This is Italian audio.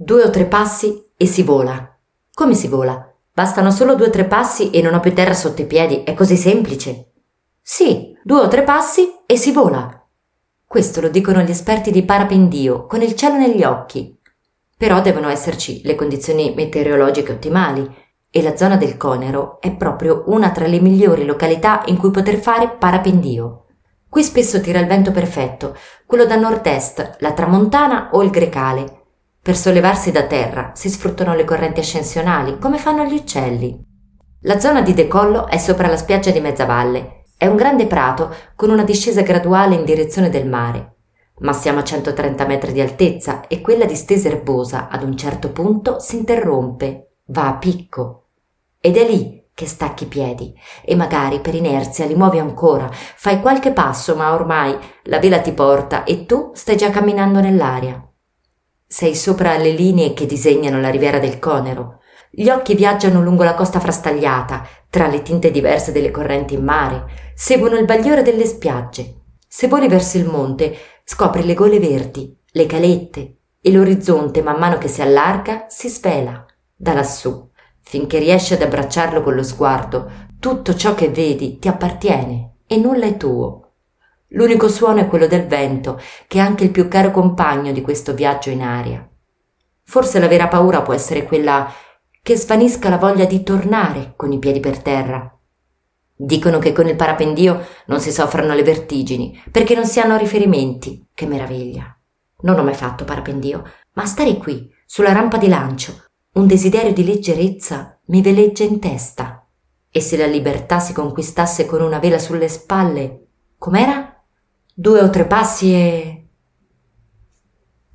Due o tre passi e si vola. Come si vola? Bastano solo due o tre passi e non ho più terra sotto i piedi, è così semplice. Sì, due o tre passi e si vola. Questo lo dicono gli esperti di parapendio, con il cielo negli occhi. Però devono esserci le condizioni meteorologiche ottimali e la zona del Conero è proprio una tra le migliori località in cui poter fare parapendio. Qui spesso tira il vento perfetto, quello da nord-est, la tramontana o il grecale. Per sollevarsi da terra si sfruttano le correnti ascensionali, come fanno gli uccelli. La zona di decollo è sopra la spiaggia di Mezzavalle. È un grande prato con una discesa graduale in direzione del mare. Ma siamo a 130 metri di altezza e quella distesa erbosa ad un certo punto si interrompe, va a picco. Ed è lì che stacchi i piedi e magari per inerzia li muovi ancora, fai qualche passo, ma ormai la vela ti porta e tu stai già camminando nell'aria. Sei sopra le linee che disegnano la riviera del Conero. Gli occhi viaggiano lungo la costa frastagliata, tra le tinte diverse delle correnti in mare, seguono il bagliore delle spiagge. Se voli verso il monte, scopri le gole verdi, le calette e l'orizzonte man mano che si allarga si svela da lassù finché riesci ad abbracciarlo con lo sguardo, tutto ciò che vedi ti appartiene e nulla è tuo. L'unico suono è quello del vento, che è anche il più caro compagno di questo viaggio in aria. Forse la vera paura può essere quella che svanisca la voglia di tornare con i piedi per terra. Dicono che con il parapendio non si soffrano le vertigini, perché non si hanno riferimenti. Che meraviglia. Non ho mai fatto parapendio, ma stare qui, sulla rampa di lancio, un desiderio di leggerezza mi veleggia in testa. E se la libertà si conquistasse con una vela sulle spalle, com'era? Due o tre passi e...